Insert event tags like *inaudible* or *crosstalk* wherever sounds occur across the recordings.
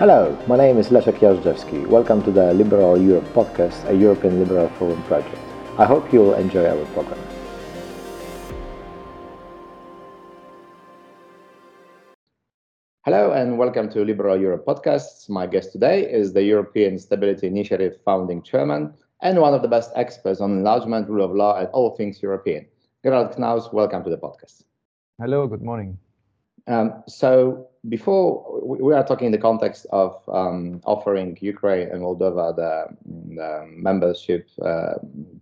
Hello, my name is Leszek Jażdżewski. Welcome to the Liberal Europe podcast, a European Liberal Forum project. I hope you will enjoy our program. Hello and welcome to Liberal Europe podcasts. My guest today is the European Stability Initiative founding chairman and one of the best experts on enlargement, rule of law, and all things European. Gerald Knaus, welcome to the podcast. Hello, good morning. Um, so before we are talking in the context of um, offering Ukraine and Moldova the, the membership uh,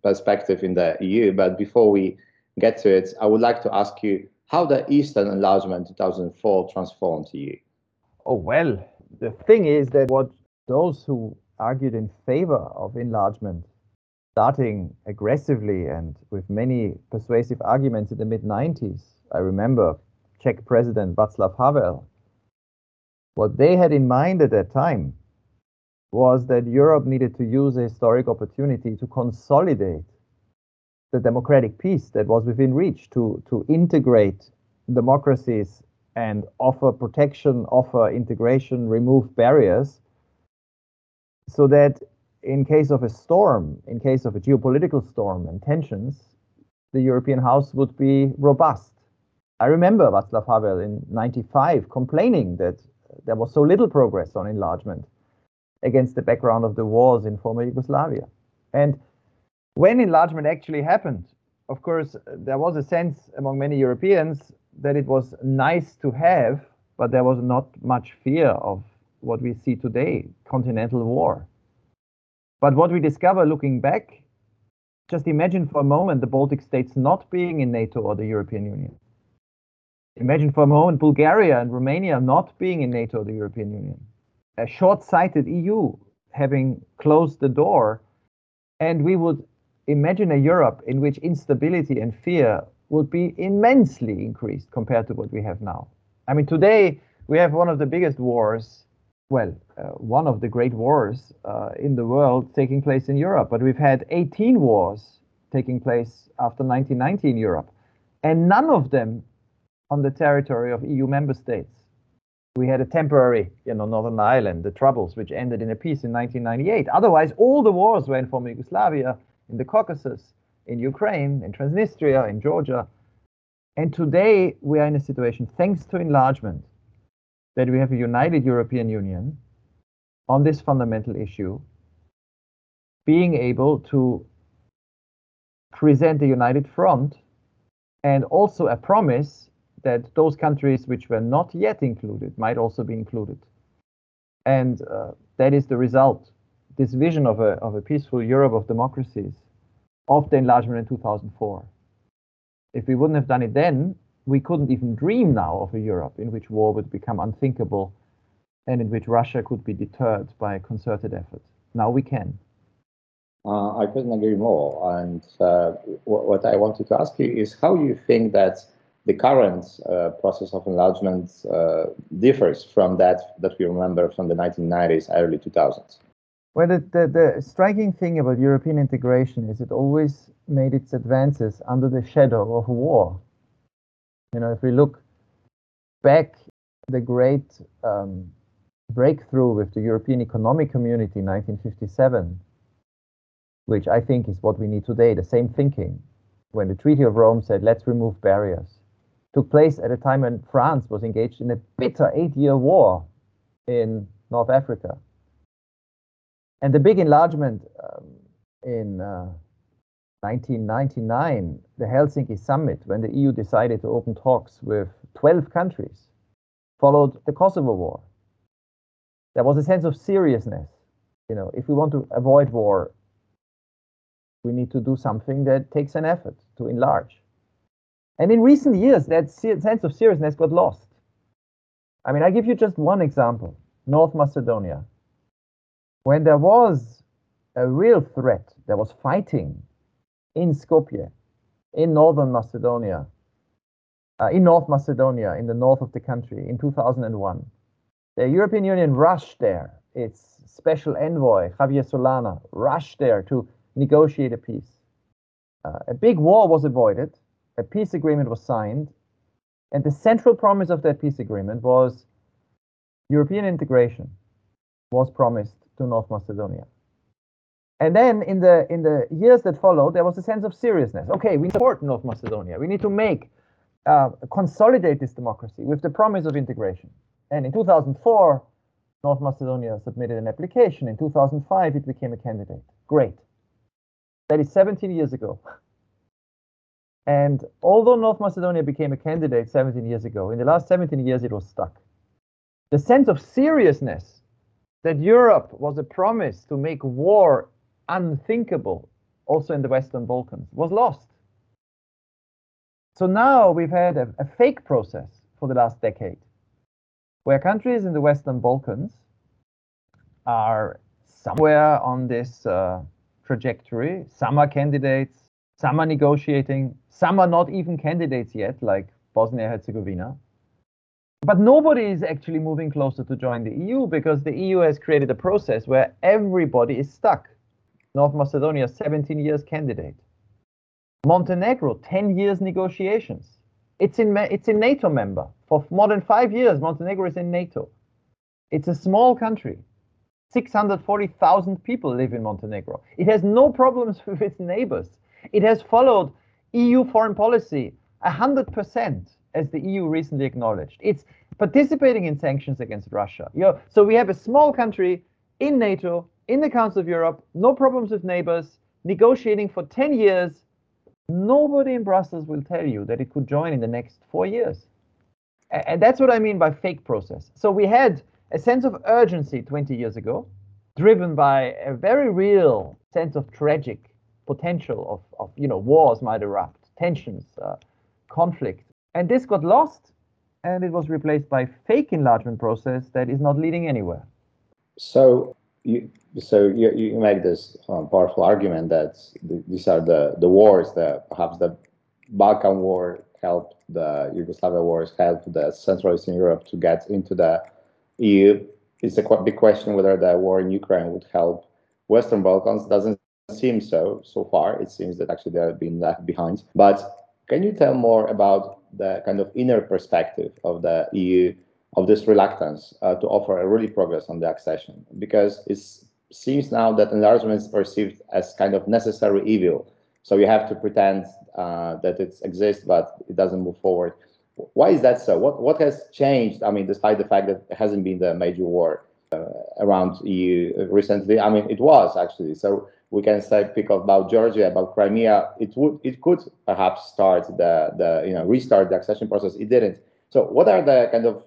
perspective in the EU, but before we get to it, I would like to ask you how the Eastern enlargement 2004 transformed EU. Oh well, the thing is that what those who argued in favor of enlargement, starting aggressively and with many persuasive arguments in the mid 90s, I remember Czech President Václav Havel, what they had in mind at that time was that Europe needed to use a historic opportunity to consolidate the democratic peace that was within reach, to, to integrate democracies and offer protection, offer integration, remove barriers, so that in case of a storm, in case of a geopolitical storm and tensions, the European House would be robust. I remember Václav Havel in 95 complaining that there was so little progress on enlargement against the background of the wars in former Yugoslavia. And when enlargement actually happened, of course, there was a sense among many Europeans that it was nice to have, but there was not much fear of what we see today continental war. But what we discover looking back, just imagine for a moment the Baltic states not being in NATO or the European Union. Imagine for a moment Bulgaria and Romania not being in NATO the European Union. A short sighted EU having closed the door. And we would imagine a Europe in which instability and fear would be immensely increased compared to what we have now. I mean, today we have one of the biggest wars, well, uh, one of the great wars uh, in the world taking place in Europe, but we've had 18 wars taking place after 1990 in Europe. And none of them on the territory of EU member states. We had a temporary, you know, Northern Ireland, the Troubles, which ended in a peace in 1998. Otherwise, all the wars were in former Yugoslavia, in the Caucasus, in Ukraine, in Transnistria, in Georgia. And today we are in a situation, thanks to enlargement, that we have a united European Union on this fundamental issue, being able to present a united front and also a promise that those countries which were not yet included might also be included. And uh, that is the result, this vision of a, of a peaceful Europe of democracies of the enlargement in 2004. If we wouldn't have done it then, we couldn't even dream now of a Europe in which war would become unthinkable and in which Russia could be deterred by a concerted effort. Now we can. Uh, I couldn't agree more. And uh, what I wanted to ask you is how you think that the current uh, process of enlargement uh, differs from that that we remember from the 1990s, early 2000s? Well, the, the, the, striking thing about European integration is it always made its advances under the shadow of war. You know, if we look back, the great um, breakthrough with the European Economic Community in 1957, which I think is what we need today, the same thinking, when the Treaty of Rome said, let's remove barriers took place at a time when France was engaged in a bitter eight year war in North Africa. And the big enlargement um, in uh, 1999, the Helsinki summit, when the EU decided to open talks with 12 countries, followed the Kosovo war. There was a sense of seriousness. You know, if we want to avoid war, we need to do something that takes an effort to enlarge. And in recent years, that sense of seriousness got lost. I mean, I give you just one example North Macedonia. When there was a real threat, there was fighting in Skopje, in northern Macedonia, uh, in North Macedonia, in the north of the country, in 2001. The European Union rushed there. Its special envoy, Javier Solana, rushed there to negotiate a peace. Uh, a big war was avoided a peace agreement was signed, and the central promise of that peace agreement was European integration, was promised to North Macedonia. And then in the in the years that followed, there was a sense of seriousness. Okay, we support North Macedonia. We need to make uh, consolidate this democracy with the promise of integration. And in 2004, North Macedonia submitted an application. In 2005, it became a candidate. Great. That is 17 years ago. *laughs* And although North Macedonia became a candidate 17 years ago, in the last 17 years it was stuck. The sense of seriousness that Europe was a promise to make war unthinkable, also in the Western Balkans, was lost. So now we've had a, a fake process for the last decade, where countries in the Western Balkans are somewhere on this uh, trajectory. Some are candidates, some are negotiating, some are not even candidates yet, like Bosnia Herzegovina. But nobody is actually moving closer to join the EU because the EU has created a process where everybody is stuck. North Macedonia, 17 years candidate. Montenegro, 10 years negotiations. It's in, it's in NATO member. For more than five years, Montenegro is in NATO. It's a small country. 640,000 people live in Montenegro. It has no problems *laughs* with its neighbors. It has followed EU foreign policy 100%, as the EU recently acknowledged. It's participating in sanctions against Russia. You know, so we have a small country in NATO, in the Council of Europe, no problems with neighbors, negotiating for 10 years. Nobody in Brussels will tell you that it could join in the next four years. And that's what I mean by fake process. So we had a sense of urgency 20 years ago, driven by a very real sense of tragic potential of, of you know wars might erupt, tensions, uh, conflict, and this got lost, and it was replaced by fake enlargement process that is not leading anywhere. So you so you, you make this um, powerful argument that the, these are the the wars that perhaps the Balkan War helped the Yugoslavia wars helped the Central Eastern Europe to get into the EU. It's a big question whether the war in Ukraine would help Western Balkans. Doesn't seem so so far. It seems that actually they have been left behind. But can you tell more about the kind of inner perspective of the EU of this reluctance uh, to offer a really progress on the accession? Because it seems now that enlargement is perceived as kind of necessary evil. So you have to pretend uh, that it exists, but it doesn't move forward. Why is that so? What what has changed? I mean, despite the fact that it hasn't been the major war uh, around EU recently. I mean, it was actually. So we can say pick up about Georgia, about Crimea. It would, it could perhaps start the the you know restart the accession process. It didn't. So what are the kind of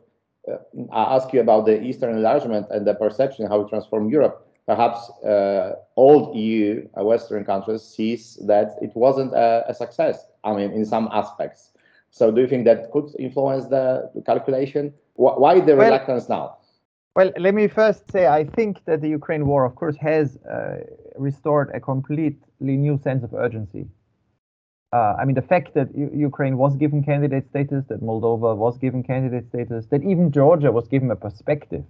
uh, I ask you about the Eastern enlargement and the perception how it transformed Europe. Perhaps uh, old EU, uh, Western countries, sees that it wasn't a, a, success. I mean, in some aspects. So, do you think that could influence the calculation? Why the well, reluctance now? Well, let me first say I think that the Ukraine war, of course, has uh, restored a completely new sense of urgency. Uh, I mean, the fact that U Ukraine was given candidate status, that Moldova was given candidate status, that even Georgia was given a perspective,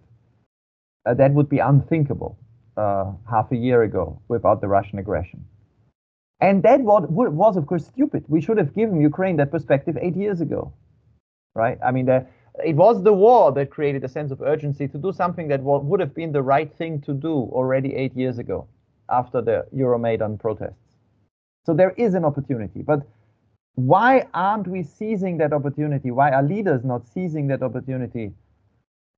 uh, that would be unthinkable uh, half a year ago without the Russian aggression. And that was, was, of course, stupid. We should have given Ukraine that perspective eight years ago, right? I mean, the, it was the war that created a sense of urgency to do something that would have been the right thing to do already eight years ago after the Euromaidan protests. So there is an opportunity. But why aren't we seizing that opportunity? Why are leaders not seizing that opportunity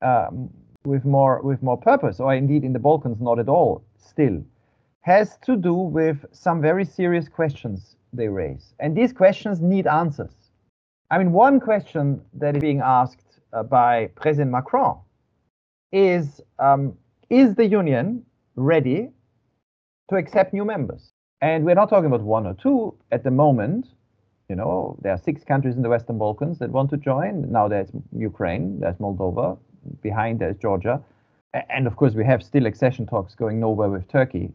um, with more with more purpose, or indeed in the Balkans not at all? Still, has to do with some very serious questions they raise, and these questions need answers. I mean, one question that is being asked uh, by President Macron is um, Is the Union ready to accept new members? And we're not talking about one or two at the moment. You know, there are six countries in the Western Balkans that want to join. Now there's Ukraine, there's Moldova, behind there's Georgia. And of course, we have still accession talks going nowhere with Turkey.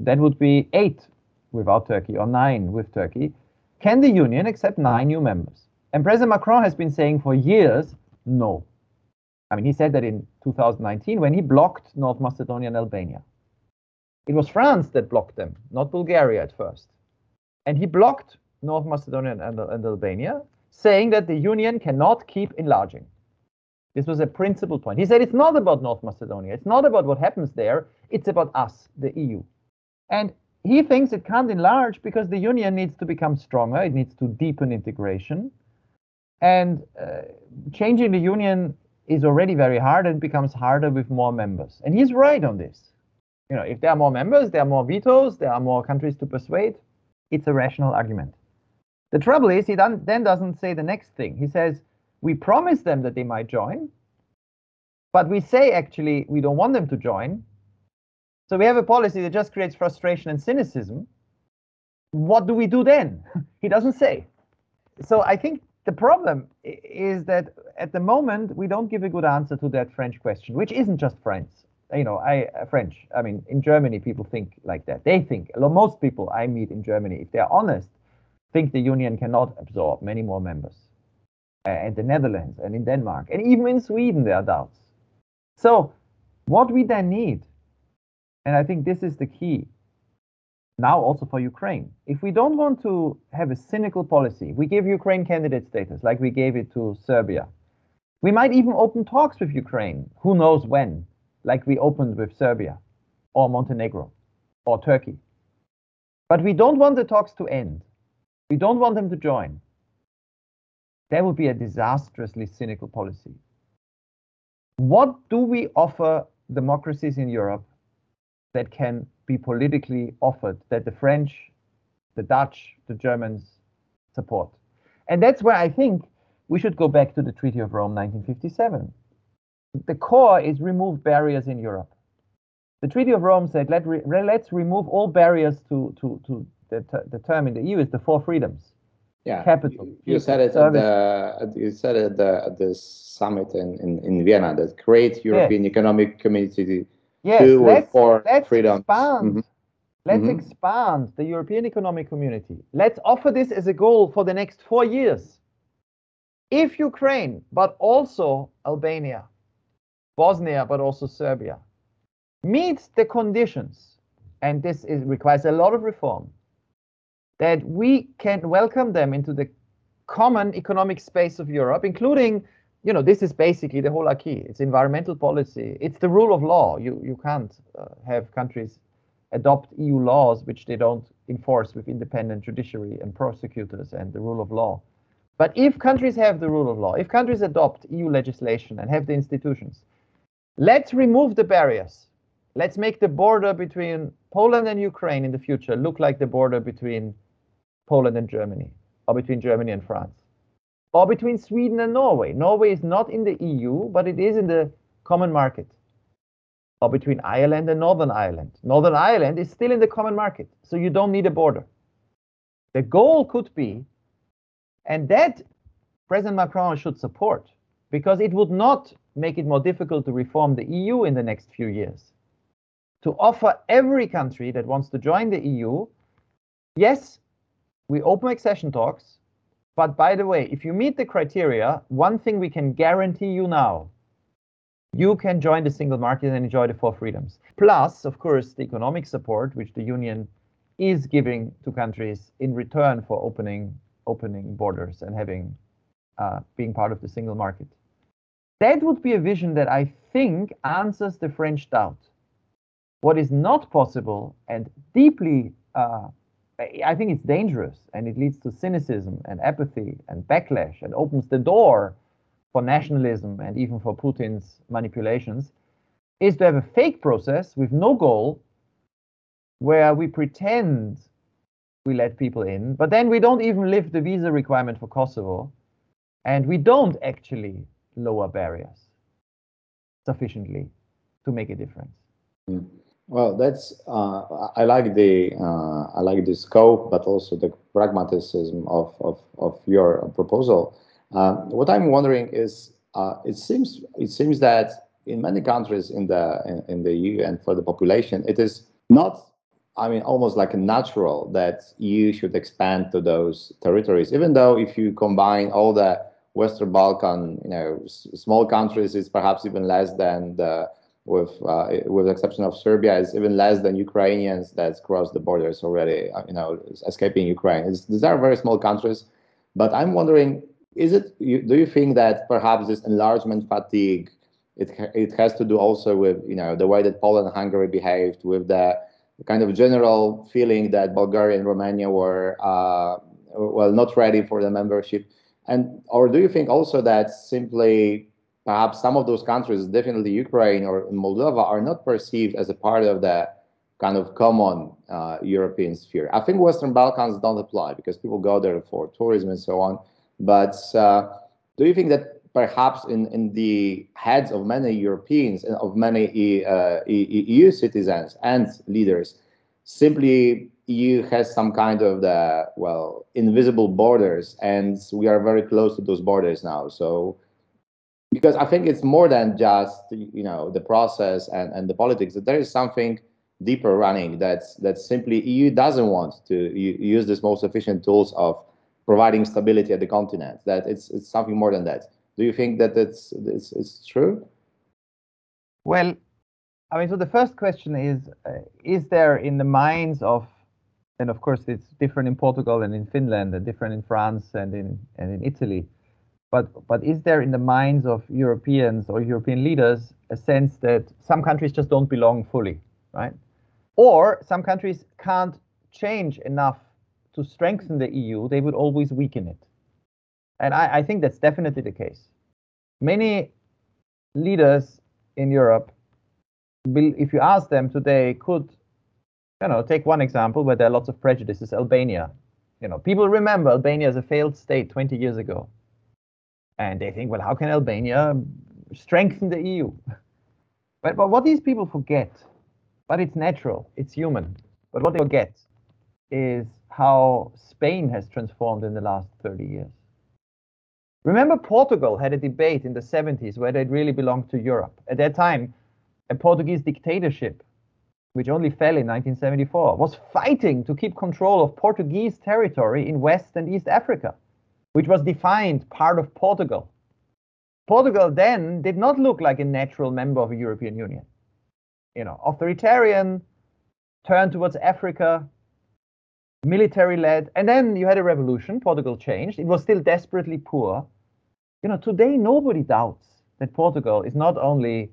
That would be eight without Turkey or nine with Turkey. Can the Union accept nine new members? And President Macron has been saying for years, no. I mean, he said that in 2019 when he blocked North Macedonia and Albania. It was France that blocked them, not Bulgaria at first. And he blocked North Macedonia and, and Albania, saying that the Union cannot keep enlarging. This was a principal point. He said it's not about North Macedonia. It's not about what happens there. It's about us, the EU. And he thinks it can't enlarge because the union needs to become stronger. It needs to deepen integration. And uh, changing the union is already very hard and becomes harder with more members. And he's right on this. You know, if there are more members, there are more vetoes, there are more countries to persuade. It's a rational argument. The trouble is, he then doesn't say the next thing. He says, we promise them that they might join, but we say actually we don't want them to join. So we have a policy that just creates frustration and cynicism. What do we do then? *laughs* he doesn't say. So I think the problem is that at the moment we don't give a good answer to that French question, which isn't just French. You know, I uh, French. I mean, in Germany, people think like that. They think. Most people I meet in Germany, if they're honest, think the union cannot absorb many more members and the Netherlands and in Denmark and even in Sweden there are doubts. So what we then need, and I think this is the key now also for Ukraine, if we don't want to have a cynical policy, we give Ukraine candidate status like we gave it to Serbia. We might even open talks with Ukraine, who knows when, like we opened with Serbia or Montenegro or Turkey. But we don't want the talks to end. We don't want them to join. That would be a disastrously cynical policy. What do we offer democracies in Europe that can be politically offered that the French, the Dutch, the Germans support? And that's where I think we should go back to the Treaty of Rome 1957. The core is remove barriers in Europe. The Treaty of Rome said let re, let's remove all barriers to, to, to the, the term in the EU is the four freedoms yeah, capital. You, you said it at the you said it at the, at the summit in, in, in Vienna that create European yes. Economic Community yes, two let's, or let's freedoms. Expand. Mm -hmm. Let's mm -hmm. expand the European Economic Community. Let's offer this as a goal for the next four years. If Ukraine, but also Albania, Bosnia, but also Serbia, meets the conditions, and this is, requires a lot of reform, that we can welcome them into the common economic space of Europe, including, you know, this is basically the whole acquis. It's environmental policy. It's the rule of law. You you can't uh, have countries adopt EU laws which they don't enforce with independent judiciary and prosecutors and the rule of law. But if countries have the rule of law, if countries adopt EU legislation and have the institutions, let's remove the barriers. Let's make the border between Poland and Ukraine in the future look like the border between Poland and Germany, or between Germany and France, or between Sweden and Norway. Norway is not in the EU, but it is in the common market, or between Ireland and Northern Ireland. Northern Ireland is still in the common market, so you don't need a border. The goal could be, and that President Macron should support, because it would not make it more difficult to reform the EU in the next few years. To offer every country that wants to join the EU, yes, we open accession talks. But by the way, if you meet the criteria, one thing we can guarantee you now, you can join the single market and enjoy the four freedoms. Plus, of course, the economic support which the union is giving to countries in return for opening opening borders and having uh, being part of the single market. That would be a vision that I think answers the French doubt. What is not possible and deeply uh, I think it's dangerous and it leads to cynicism and apathy and backlash and opens the door for nationalism and even for Putin's manipulations is to have a fake process with no goal where we pretend we let people in, but then we don't even lift the visa requirement for Kosovo and we don't actually lower barriers sufficiently to make a difference. Mm. Well, that's uh, I like the uh, I like the scope, but also the pragmatism of of, of your proposal. Uh, what I'm wondering is, uh, it seems it seems that in many countries in the in, in, the EU and for the population, it is not. I mean, almost like natural that you should expand to those territories, even though if you combine all the Western Balkan, you know, small countries, is perhaps even less than the with uh, with the exception of Serbia, is even less than Ukrainians that cross the borders already, uh, you know, escaping Ukraine. It's, these are very small countries, but I'm wondering is it? Do you think that perhaps this enlargement fatigue it it has to do also with you know the way that Poland and Hungary behaved, with the kind of general feeling that Bulgaria and Romania were uh, well not ready for the membership, and or do you think also that simply perhaps some of those countries, definitely Ukraine or Moldova, are not perceived as a part of the kind of common uh, European sphere. I think Western Balkans don't apply because people go there for tourism and so on. But uh, do you think that perhaps in, in the heads of many Europeans and of many uh, EU citizens and leaders, simply EU has some kind of the well invisible borders, and we are very close to those borders now. So because I think it's more than just you know the process and, and the politics. That there is something deeper running that's that simply EU doesn't want to use the most efficient tools of providing stability at the continent. That it's it's something more than that. Do you think that it's it's, it's true? Well, I mean, so the first question is: uh, Is there in the minds of, and of course it's different in Portugal and in Finland, and different in France and in and in Italy, but but is there in the minds of Europeans or European leaders a sense that some countries just don't belong fully, right? Or some countries can't change enough to strengthen the EU, they would always weaken it. And I, I think that's definitely the case. Many leaders in Europe, if you ask them today, could, you know, take one example where there are lots of prejudices, Albania. You know, people remember Albania as a failed state 20 years ago. And they think, well, how can Albania strengthen the EU? *laughs* But, but what these people forget but it's natural, it's human. But what they forget is how Spain has transformed in the last 30 years. Remember, Portugal had a debate in the 70s whether it really belonged to Europe. At that time, a Portuguese dictatorship, which only fell in 1974, was fighting to keep control of Portuguese territory in West and East Africa, which was defined part of Portugal. Portugal then did not look like a natural member of a European Union you know, authoritarian, turned towards Africa, military led, and then you had a revolution. Portugal changed. It was still desperately poor. You know, today nobody doubts that Portugal is not only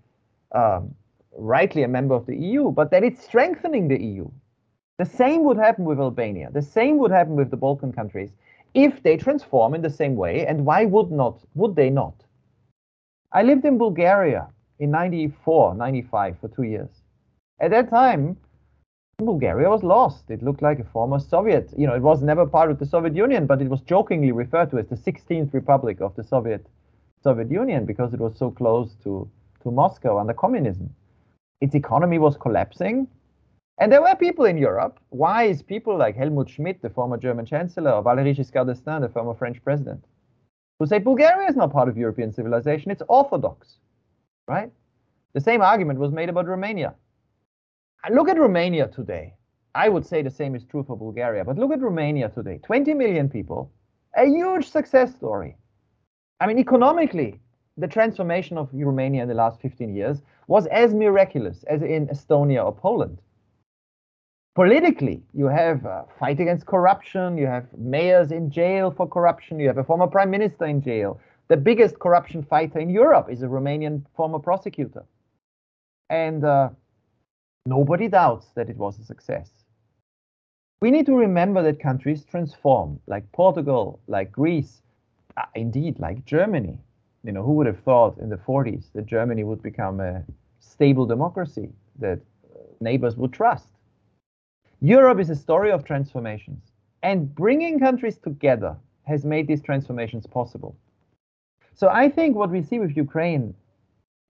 um, rightly a member of the EU, but that it's strengthening the EU. The same would happen with Albania. The same would happen with the Balkan countries if they transform in the same way. And why would not? Would they not? I lived in Bulgaria in 94, 95 for two years. At that time, Bulgaria was lost. It looked like a former Soviet. You know, it was never part of the Soviet Union, but it was jokingly referred to as the 16th republic of the Soviet Soviet Union because it was so close to, to Moscow under communism. Its economy was collapsing. And there were people in Europe, wise people like Helmut Schmidt, the former German chancellor, or Valéry Giscard d'Estaing, the former French president, who say Bulgaria is not part of European civilization, it's orthodox right? The same argument was made about Romania. Uh, look at Romania today. I would say the same is true for Bulgaria, but look at Romania today 20 million people, a huge success story. I mean, economically, the transformation of Romania in the last 15 years was as miraculous as in Estonia or Poland. Politically, you have a fight against corruption, you have mayors in jail for corruption, you have a former prime minister in jail, the biggest corruption fighter in Europe is a Romanian former prosecutor. And uh, nobody doubts that it was a success. We need to remember that countries transform, like Portugal, like Greece, uh, indeed, like Germany. You know, who would have thought in the 40s that Germany would become a stable democracy that uh, neighbors would trust? Europe is a story of transformations, and bringing countries together has made these transformations possible. So I think what we see with Ukraine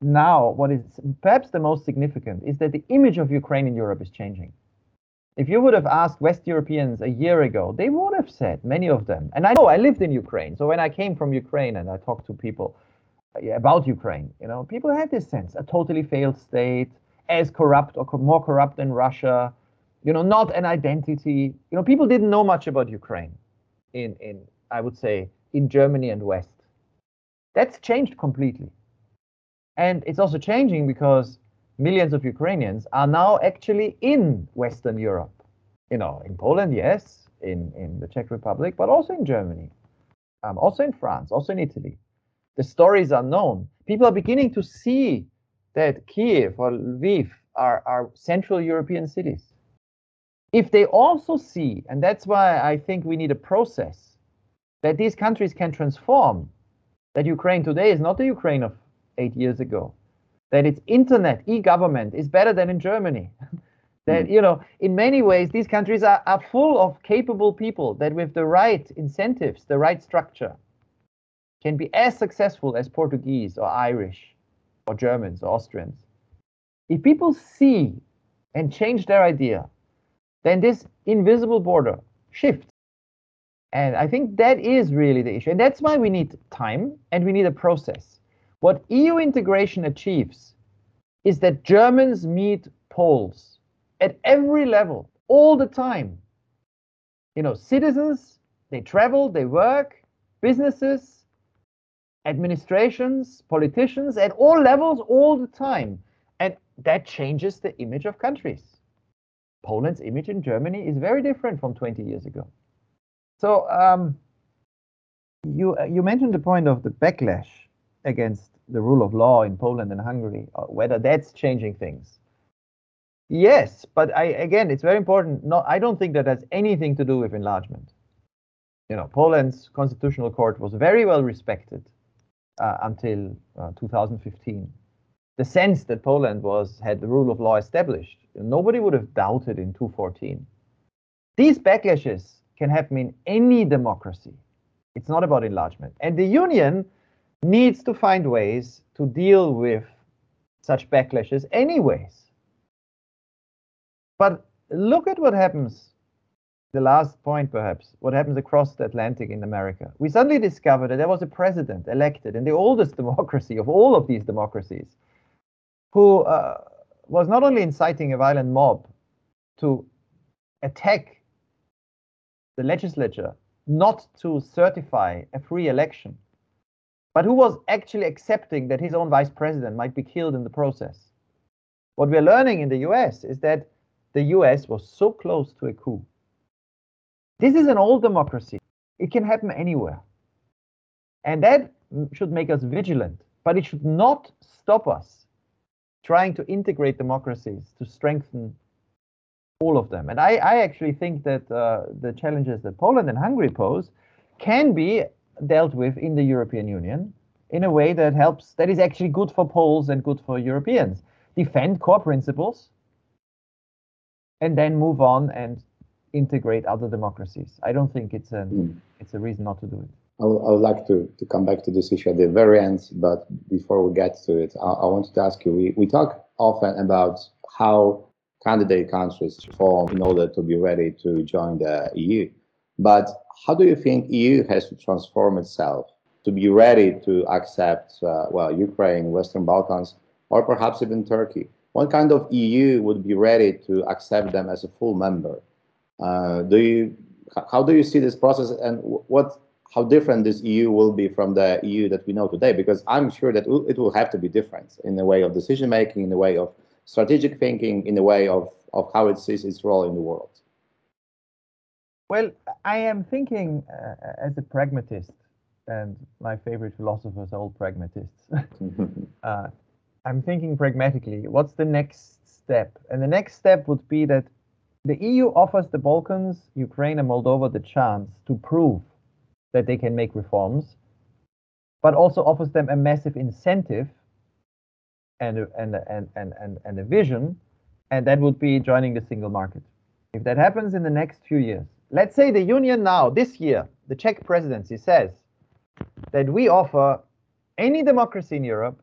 now, what is perhaps the most significant, is that the image of Ukraine in Europe is changing. If you would have asked West Europeans a year ago, they would have said, many of them, and I know I lived in Ukraine. So when I came from Ukraine and I talked to people about Ukraine, you know, people had this sense, a totally failed state, as corrupt or more corrupt than Russia, you know, not an identity. You know, people didn't know much about Ukraine in, in I would say, in Germany and West. That's changed completely. And it's also changing because millions of Ukrainians are now actually in Western Europe. You know, in Poland, yes, in, in the Czech Republic, but also in Germany. um, also in France, also in Italy. The stories are known. People are beginning to see that Kiev or Lviv are, are Central European cities. If they also see, and that's why I think we need a process, that these countries can transform, that Ukraine today is not the Ukraine of eight years ago, that its internet, e-government is better than in Germany. *laughs* that, mm. you know, in many ways, these countries are, are full of capable people that with the right incentives, the right structure, can be as successful as Portuguese or Irish or Germans or Austrians. If people see and change their idea, then this invisible border shifts. And I think that is really the issue. And that's why we need time and we need a process. What EU integration achieves is that Germans meet Poles at every level, all the time. You know, citizens, they travel, they work, businesses, administrations, politicians, at all levels, all the time. And that changes the image of countries. Poland's image in Germany is very different from 20 years ago. So um, you you mentioned the point of the backlash against the rule of law in Poland and Hungary, uh, whether that's changing things. Yes, but I again, it's very important. I don't think that has anything to do with enlargement. You know, Poland's constitutional court was very well respected uh, until uh, 2015. The sense that Poland was had the rule of law established, nobody would have doubted in 2014. These backlashes can happen in any democracy. It's not about enlargement, and the union needs to find ways to deal with such backlashes, anyways. But look at what happens the last point, perhaps, what happens across the Atlantic in America. We suddenly discovered that there was a president elected in the oldest *laughs* democracy of all of these democracies who uh, was not only inciting a violent mob to attack the legislature not to certify a free election, but who was actually accepting that his own vice president might be killed in the process. What we're learning in the US is that the US was so close to a coup this is an old democracy. It can happen anywhere. And that should make us vigilant, but it should not stop us trying to integrate democracies to strengthen all of them. And I, I actually think that uh, the challenges that Poland and Hungary pose can be dealt with in the European Union in a way that helps, that is actually good for Poles and good for Europeans. Defend core principles and then move on and integrate other democracies. I don't think it's a mm. it's a reason not to do it. I would, like to, to come back to this issue at the very end, but before we get to it, I, I wanted to ask you, we, we talk often about how candidate countries form in order to be ready to join the EU. But how do you think EU has to transform itself to be ready to accept, uh, well, Ukraine, Western Balkans, or perhaps even Turkey? What kind of EU would be ready to accept them as a full member? Uh, do you how do you see this process and what how different this EU will be from the EU that we know today? Because I'm sure that it will have to be different in the way of decision making, in the way of strategic thinking, in the way of, of how it sees its role in the world. Well, I am thinking uh, as a pragmatist, and my favorite philosophers are all pragmatists. *laughs* uh, I'm thinking pragmatically. What's the next step? And the next step would be that the EU offers the Balkans, Ukraine, and Moldova the chance to prove that they can make reforms, but also offers them a massive incentive and a, and, and, and, and, and a vision, and that would be joining the single market. If that happens in the next few years, let's say the Union now, this year, the Czech presidency says that we offer any democracy in Europe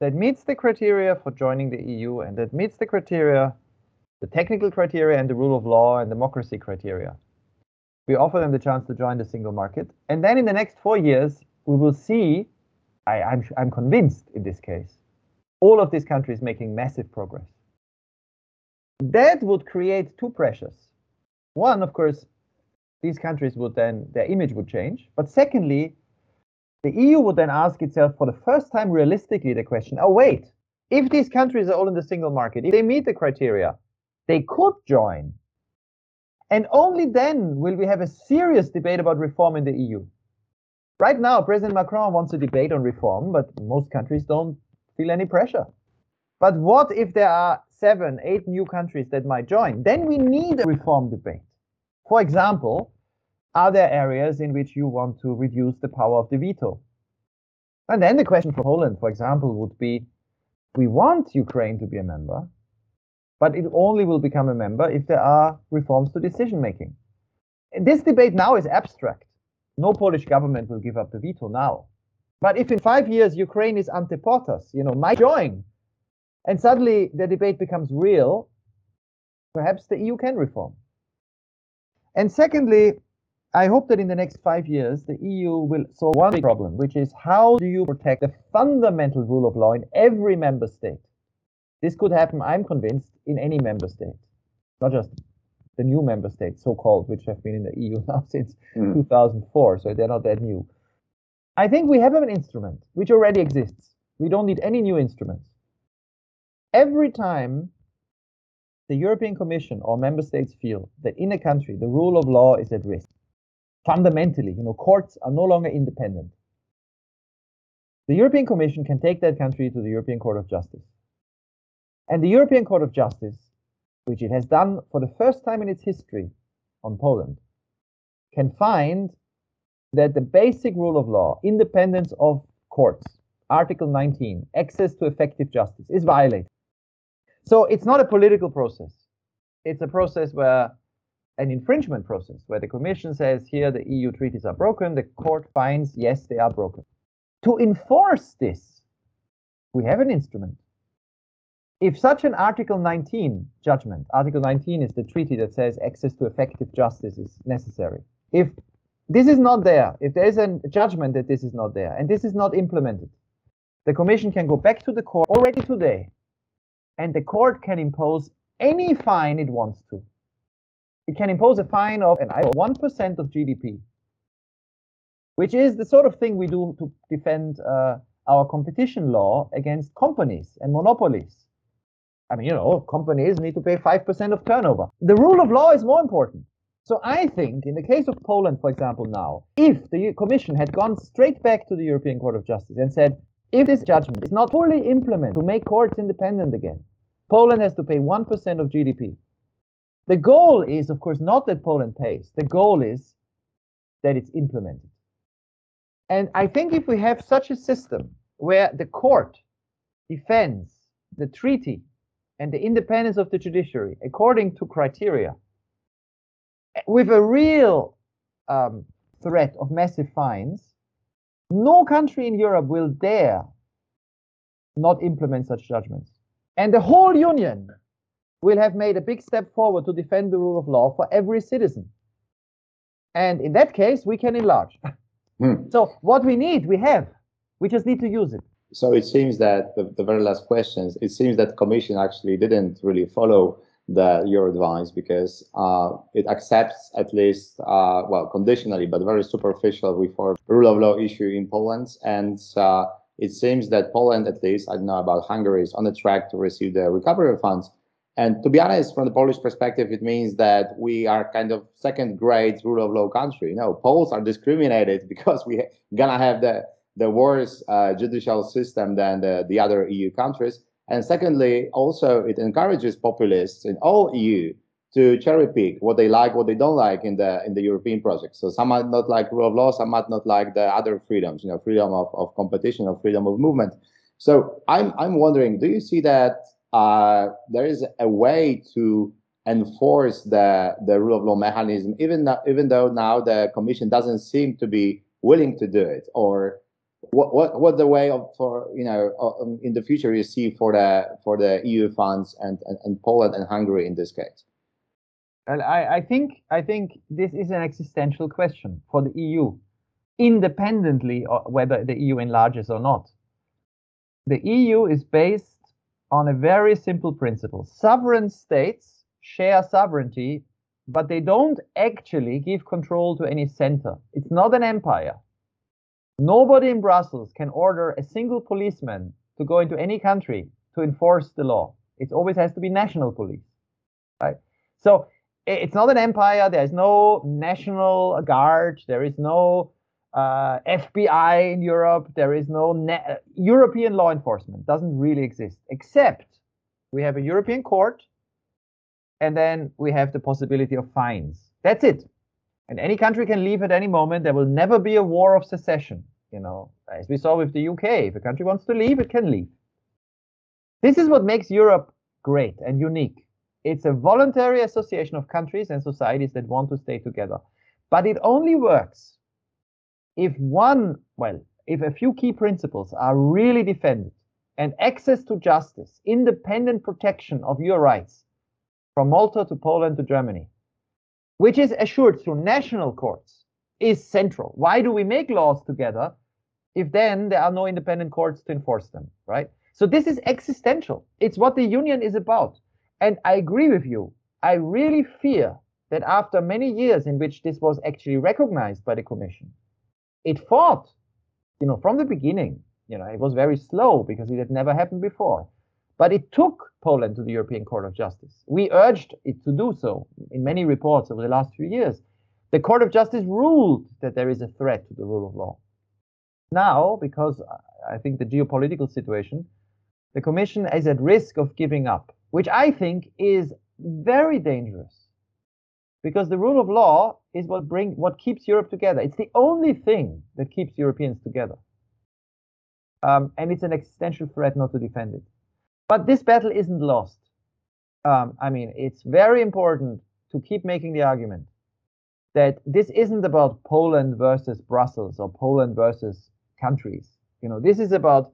that meets the criteria for joining the EU and that meets the criteria the technical criteria and the rule of law and democracy criteria. We offer them the chance to join the single market. And then in the next four years, we will see, I, I'm, I'm convinced in this case, all of these countries making massive progress. That would create two pressures. One, of course, these countries would then, their image would change. But secondly, the EU would then ask itself for the first time realistically the question, oh, wait, if these countries are all in the single market, if they meet the criteria, they could join. And only then will we have a serious debate about reform in the EU. Right now, President Macron wants a debate on reform, but most countries don't feel any pressure. But what if there are seven, eight new countries that might join? Then we need a reform debate. For example, are there areas in which you want to reduce the power of the veto? And then the question for Poland, for example, would be we want Ukraine to be a member, but it only will become a member if there are reforms to decision making. This debate now is abstract. No Polish government will give up the veto now. But if in five years Ukraine is ante portas, you know, might join, and suddenly the debate becomes real, perhaps the EU can reform. And secondly, I hope that in the next five years, the EU will solve one big problem, which is how do you protect the fundamental rule of law in every member state? This could happen, I'm convinced, in any member state, not just the new member states, so called, which have been in the EU *laughs* now since mm. 2004, so they're not that new. I think we have an instrument which already exists. We don't need any new instruments. Every time the European Commission or member states feel that in a country the rule of law is at risk, fundamentally, you know, courts are no longer independent. The European Commission can take that country to the European Court of Justice. And the European Court of Justice, which it has done for the first time in its history on Poland, can find that the basic rule of law, independence of courts, Article 19, access to effective justice, is violated. So it's not a political process. It's a process where an infringement process, where the Commission says here the EU treaties are broken, the court finds yes, they are broken. To enforce this, we have an instrument if such an Article 19 judgment, Article 19 is the treaty that says access to effective justice is necessary. If this is not there, if there is a judgment that this is not there, and this is not implemented, the Commission can go back to the court already today, and the court can impose any fine it wants to. It can impose a fine of an 1% of GDP, which is the sort of thing we do to defend uh, our competition law against companies and monopolies. I mean, you know, companies need to pay 5% of turnover. The rule of law is more important. So I think in the case of Poland, for example, now, if the Commission had gone straight back to the European Court of Justice and said, if this judgment is not fully implemented to make courts independent again, Poland has to pay 1% of GDP. The goal is, of course, not that Poland pays. The goal is that it's implemented. And I think if we have such a system where the court defends the treaty and the independence of the judiciary according to criteria with a real um, threat of massive fines, no country in Europe will dare not implement such judgments. And the whole union will have made a big step forward to defend the rule of law for every citizen. And in that case, we can enlarge. *laughs* Hmm. So what we need, we have. We just need to use it so it seems that the, the, very last questions, it seems that commission actually didn't really follow the your advice because uh, it accepts at least uh, well conditionally but very superficial reform rule of law issue in Poland and uh, it seems that Poland at least I don't know about Hungary is on the track to receive the recovery funds and to be honest from the Polish perspective it means that we are kind of second grade rule of law country you know Poles are discriminated *laughs* because we gonna have the the worse uh, judicial system than the, the other EU countries. And secondly, also it encourages populists in all EU to cherry pick what they like, what they don't like in the in the European project. So some might not like rule of law, some might not like the other freedoms, you know, freedom of, of competition or freedom of movement. So I'm I'm wondering, do you see that uh, there is a way to enforce the the rule of law mechanism, even even though now the Commission doesn't seem to be willing to do it, or what what what the way of for you know um, in the future you see for the for the EU funds and, and, and Poland and Hungary in this case? Well, I, I think I think this is an existential question for the EU, independently of whether the EU enlarges or not. The EU is based on a very simple principle: sovereign states share sovereignty, but they don't actually give control to any center. It's not an empire Nobody in Brussels can order a single policeman to go into any country to enforce the law. It always has to be national police, right? So it's not an empire. There is no national guard. There is no uh, FBI in Europe. There is no European law enforcement. Doesn't really exist, except we have a European court, and then we have the possibility of fines. That's it. And any country can leave at any moment. There will never be a war of secession. You know, as we saw with the UK, if a country wants to leave, it can leave. This is what makes Europe great and unique. It's a voluntary association of countries and societies that want to stay together. But it only works if one, well, if a few key principles are really defended and access to justice, independent protection of your rights from Malta to Poland to Germany, which is assured through national courts, is central. Why do we make laws together if then there are no independent courts to enforce them, right? So this is existential. It's what the union is about. And I agree with you. I really fear that after many years in which this was actually recognized by the Commission, it fought, you know, from the beginning. You know, it was very slow because it had never happened before. But it took Poland to the European Court of Justice. We urged it to do so in many reports over the last few years. The Court of Justice ruled that there is a threat to the rule of law. Now, because I think the geopolitical situation, the Commission is at risk of giving up, which I think is very dangerous because the rule of law is what bring what keeps Europe together. It's the only thing that keeps Europeans together, um, and it's an existential threat not to defend it. But this battle isn't lost. Um, I mean, it's very important to keep making the argument that this isn't about Poland versus Brussels or Poland versus countries. You know, this is about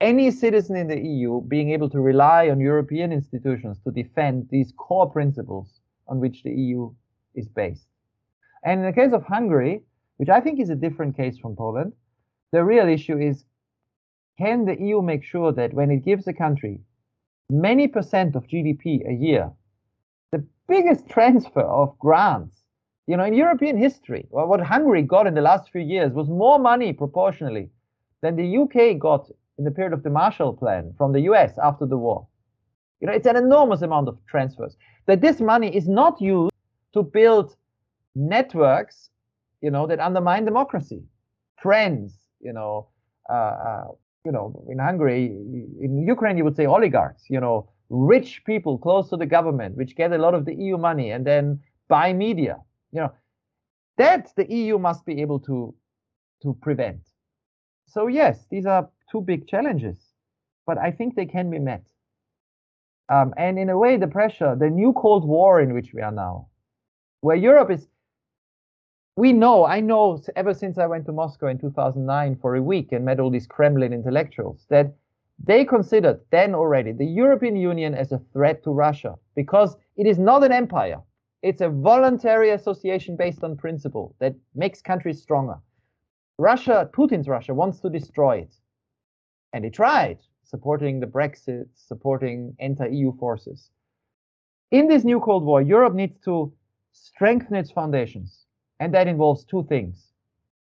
any citizen in the EU being able to rely on European institutions to defend these core principles on which the EU is based. And in the case of Hungary, which I think is a different case from Poland, the real issue is can the EU make sure that when it gives a country many percent of GDP a year, the biggest *laughs* transfer of grants, you know, in European history, what Hungary got in the last few years was more money proportionally than the UK got in the period of the Marshall Plan from the US after the war. You know, it's an enormous amount of transfers. That this money is not used to build networks, you know, that undermine democracy. Friends, you know, uh, uh, you know, in Hungary, in Ukraine, you would say oligarchs, you know, rich people close to the government, which get a lot of the EU money and then buy media. You know, that the EU must be able to to prevent. So yes, these are two big challenges, but I think they can be met. Um, and in a way, the pressure, the new Cold War in which we are now, where Europe is we know, I know ever since I went to Moscow in 2009 for a week and met all these Kremlin intellectuals that they considered then already the European Union as a threat to Russia because it is not an empire. It's a voluntary association based on principle that makes countries stronger. Russia, Putin's Russia, wants to destroy it. And he tried, supporting the Brexit, supporting anti EU forces. In this new Cold War, Europe needs to strengthen its foundations. And that involves two things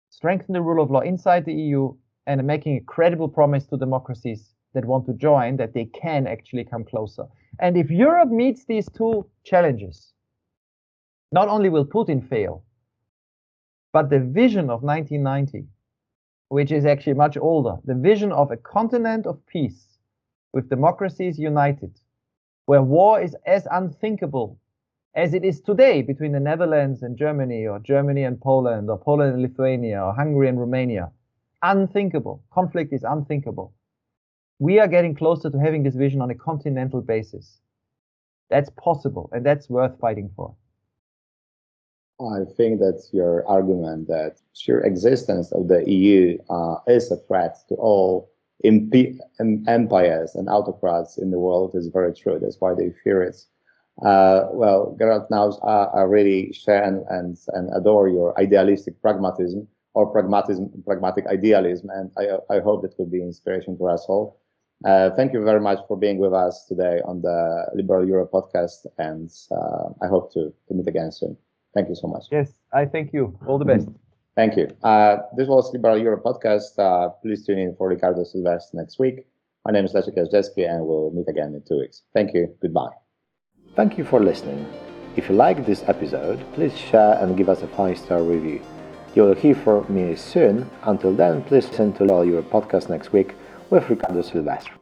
strengthen the rule of law inside the EU and making a credible promise to democracies that want to join that they can actually come closer. And if Europe meets these two challenges, not only will Putin fail, but the vision of 1990, which is actually much older, the vision of a continent of peace with democracies united, where war is as unthinkable as it is today between the Netherlands and Germany, or Germany and Poland, or Poland and Lithuania, or Hungary and Romania. Unthinkable. Conflict is unthinkable. We are getting closer to having this vision on a continental basis. That's possible, and that's worth fighting for. I think that your argument that sheer existence of the EU uh, is a threat to all imp- empires and autocrats in the world is very true. That's why they fear it uh, well, Gerald Knaus, uh, I really share and, and, and adore your idealistic pragmatism or pragmatism, pragmatic idealism, and I, I hope that could be inspiration to us all. Uh, thank you very much for being with us today on the Liberal Europe podcast, and uh, I hope to, to meet again soon. Thank you so much. Yes, I thank you. All the best. Thank you. Uh, this was Liberal Europe podcast. Uh, please tune in for Ricardo Silvestre next week. My name is Leszek Jażdżewski, and we'll meet again in two weeks. Thank you. Goodbye. Thank you for listening. If you liked this episode, please share and give us a 5 star review. You'll hear from me soon. Until then, please listen to all your podcast next week with Ricardo Silvestre.